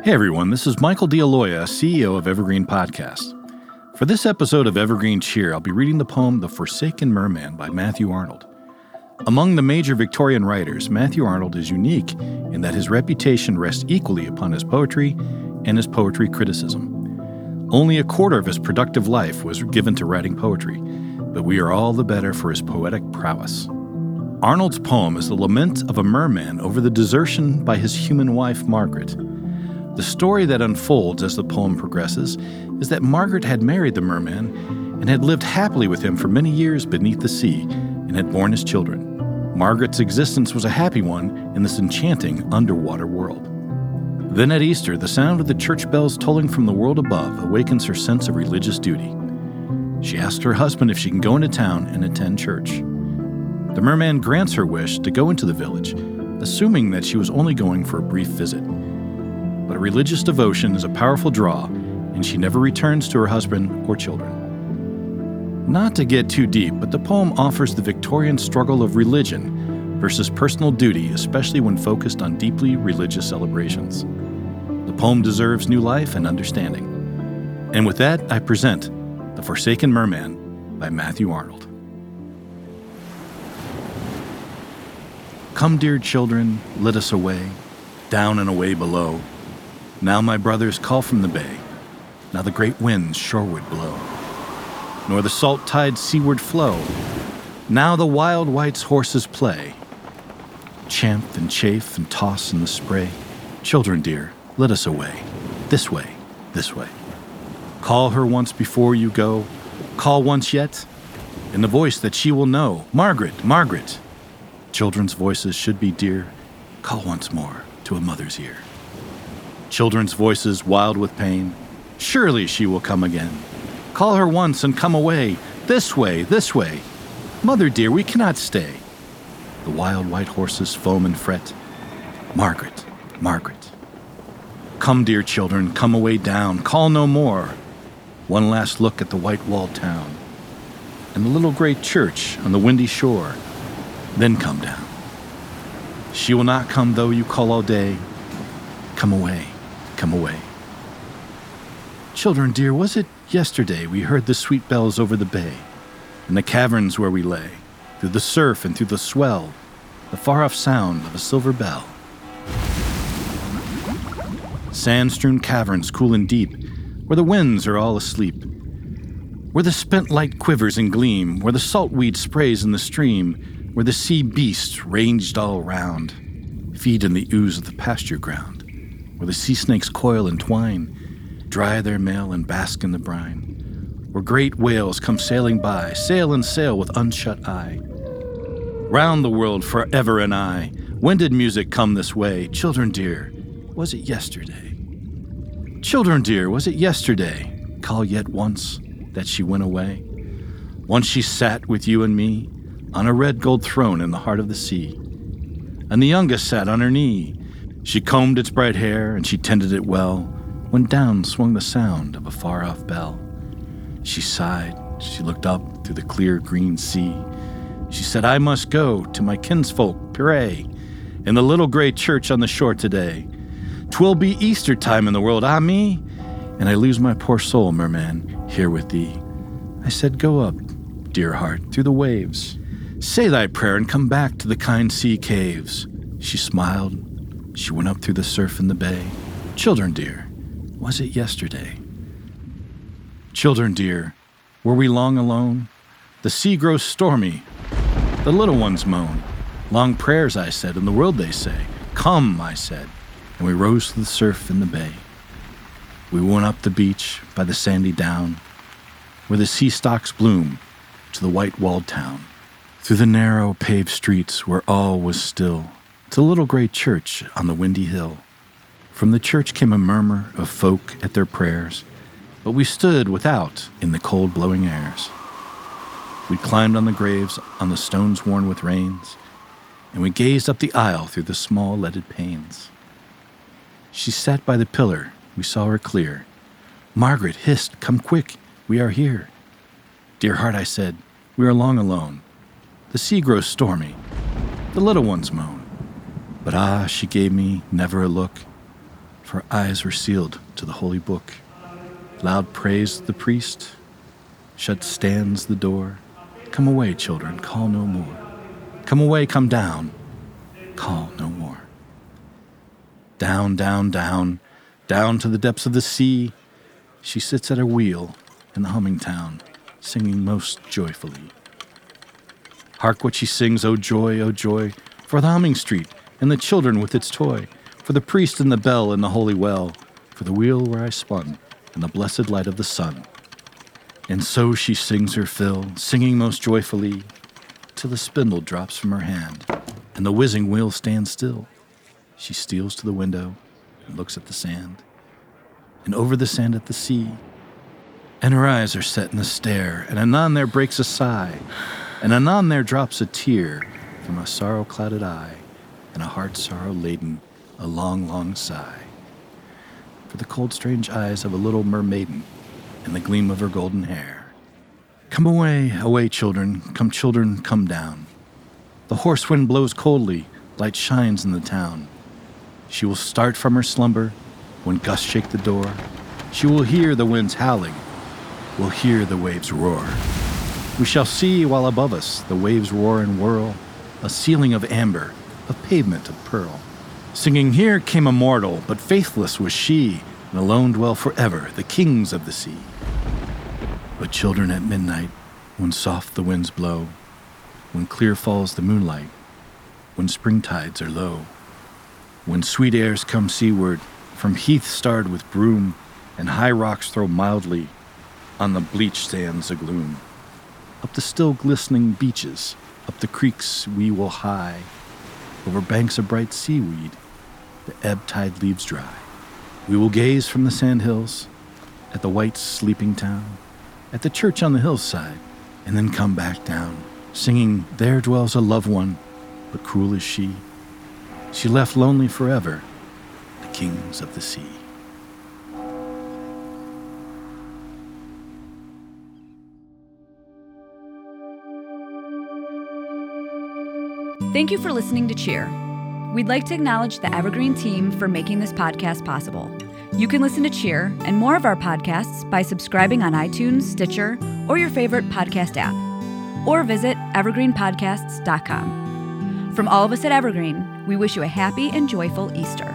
Hey everyone, this is Michael D'Aloia, CEO of Evergreen Podcast. For this episode of Evergreen Cheer, I'll be reading the poem The Forsaken Merman by Matthew Arnold. Among the major Victorian writers, Matthew Arnold is unique in that his reputation rests equally upon his poetry and his poetry criticism. Only a quarter of his productive life was given to writing poetry, but we are all the better for his poetic prowess. Arnold's poem is the lament of a merman over the desertion by his human wife, Margaret. The story that unfolds as the poem progresses is that Margaret had married the merman and had lived happily with him for many years beneath the sea and had borne his children. Margaret's existence was a happy one in this enchanting underwater world. Then at Easter, the sound of the church bells tolling from the world above awakens her sense of religious duty. She asks her husband if she can go into town and attend church. The merman grants her wish to go into the village, assuming that she was only going for a brief visit religious devotion is a powerful draw, and she never returns to her husband or children. Not to get too deep, but the poem offers the Victorian struggle of religion versus personal duty, especially when focused on deeply religious celebrations. The poem deserves new life and understanding. And with that, I present The Forsaken Merman by Matthew Arnold. Come, dear children, let us away, down and away below now my brothers call from the bay, now the great winds shoreward blow, nor the salt tides seaward flow, now the wild white's horses play, champ and chafe and toss in the spray. Children dear, let us away, this way, this way. Call her once before you go, call once yet, in the voice that she will know. Margaret, Margaret. Children's voices should be dear, call once more to a mother's ear children's voices wild with pain. Surely she will come again. Call her once and come away. This way, this way. Mother dear, we cannot stay. The wild white horses foam and fret. Margaret, Margaret. Come, dear children, come away down. Call no more. One last look at the white walled town and the little gray church on the windy shore. Then come down. She will not come though you call all day. Come away come away. Children dear, was it yesterday we heard the sweet bells over the bay, in the caverns where we lay, through the surf and through the swell, the far off sound of a silver bell? Sand strewn caverns cool and deep, where the winds are all asleep, where the spent light quivers and gleam, where the salt weed sprays in the stream, where the sea beasts, ranged all round, feed in the ooze of the pasture ground where the sea snakes coil and twine, dry their mail and bask in the brine, where great whales come sailing by, sail and sail with unshut eye. Round the world forever and aye, when did music come this way? Children dear, was it yesterday? Children dear, was it yesterday? Call yet once that she went away. Once she sat with you and me on a red gold throne in the heart of the sea. And the youngest sat on her knee, she combed its bright hair and she tended it well when down swung the sound of a far off bell. She sighed, she looked up through the clear green sea. She said, I must go to my kinsfolk, pray, in the little gray church on the shore today. Twill be Easter time in the world, ah me, and I lose my poor soul, merman, here with thee. I said, Go up, dear heart, through the waves. Say thy prayer and come back to the kind sea caves. She smiled she went up through the surf in the bay. Children dear, was it yesterday? Children dear, were we long alone? The sea grows stormy. The little ones moan. Long prayers, I said, in the world they say. Come, I said, and we rose to the surf in the bay. We went up the beach by the sandy down, where the sea stocks bloom, to the white walled town. Through the narrow paved streets where all was still, to the little gray church on the windy hill. From the church came a murmur of folk at their prayers, but we stood without in the cold blowing airs. We climbed on the graves on the stones worn with rains, and we gazed up the aisle through the small leaded panes. She sat by the pillar, we saw her clear. Margaret hissed, Come quick, we are here. Dear heart, I said, we are long alone. The sea grows stormy, the little ones moan. But ah, she gave me never a look. for eyes were sealed to the holy book. Loud praised the priest, shut stands the door. Come away, children, call no more. Come away, come down, call no more. Down, down, down, down to the depths of the sea, she sits at her wheel in the humming town, singing most joyfully. Hark what she sings, O joy, O joy, for the humming street and the children with its toy, for the priest and the bell and the holy well, for the wheel where I spun and the blessed light of the sun. And so she sings her fill, singing most joyfully, till the spindle drops from her hand and the whizzing wheel stands still. She steals to the window and looks at the sand, and over the sand at the sea. And her eyes are set in a stare, and anon there breaks a sigh, and anon there drops a tear from a sorrow clouded eye, and a heart sorrow laden, a long, long sigh. For the cold, strange eyes of a little mermaiden, and the gleam of her golden hair. Come away, away, children, come, children, come down. The hoarse wind blows coldly, light shines in the town. She will start from her slumber when gusts shake the door. She will hear the winds howling, will hear the waves roar. We shall see while above us the waves roar and whirl, a ceiling of amber, a pavement of pearl. Singing, Here came a mortal, but faithless was she, and alone dwell forever the kings of the sea. But children at midnight, when soft the winds blow, when clear falls the moonlight, when spring tides are low, when sweet airs come seaward from heath starred with broom, and high rocks throw mildly on the bleached sands a gloom. Up the still glistening beaches, up the creeks we will hie, over banks of bright seaweed, the ebb tide leaves dry. We will gaze from the sand hills at the white sleeping town, at the church on the hillside, and then come back down, singing, There dwells a loved one, but cruel is she. She left lonely forever the kings of the sea. Thank you for listening to Cheer. We'd like to acknowledge the Evergreen team for making this podcast possible. You can listen to Cheer and more of our podcasts by subscribing on iTunes, Stitcher, or your favorite podcast app, or visit evergreenpodcasts.com. From all of us at Evergreen, we wish you a happy and joyful Easter.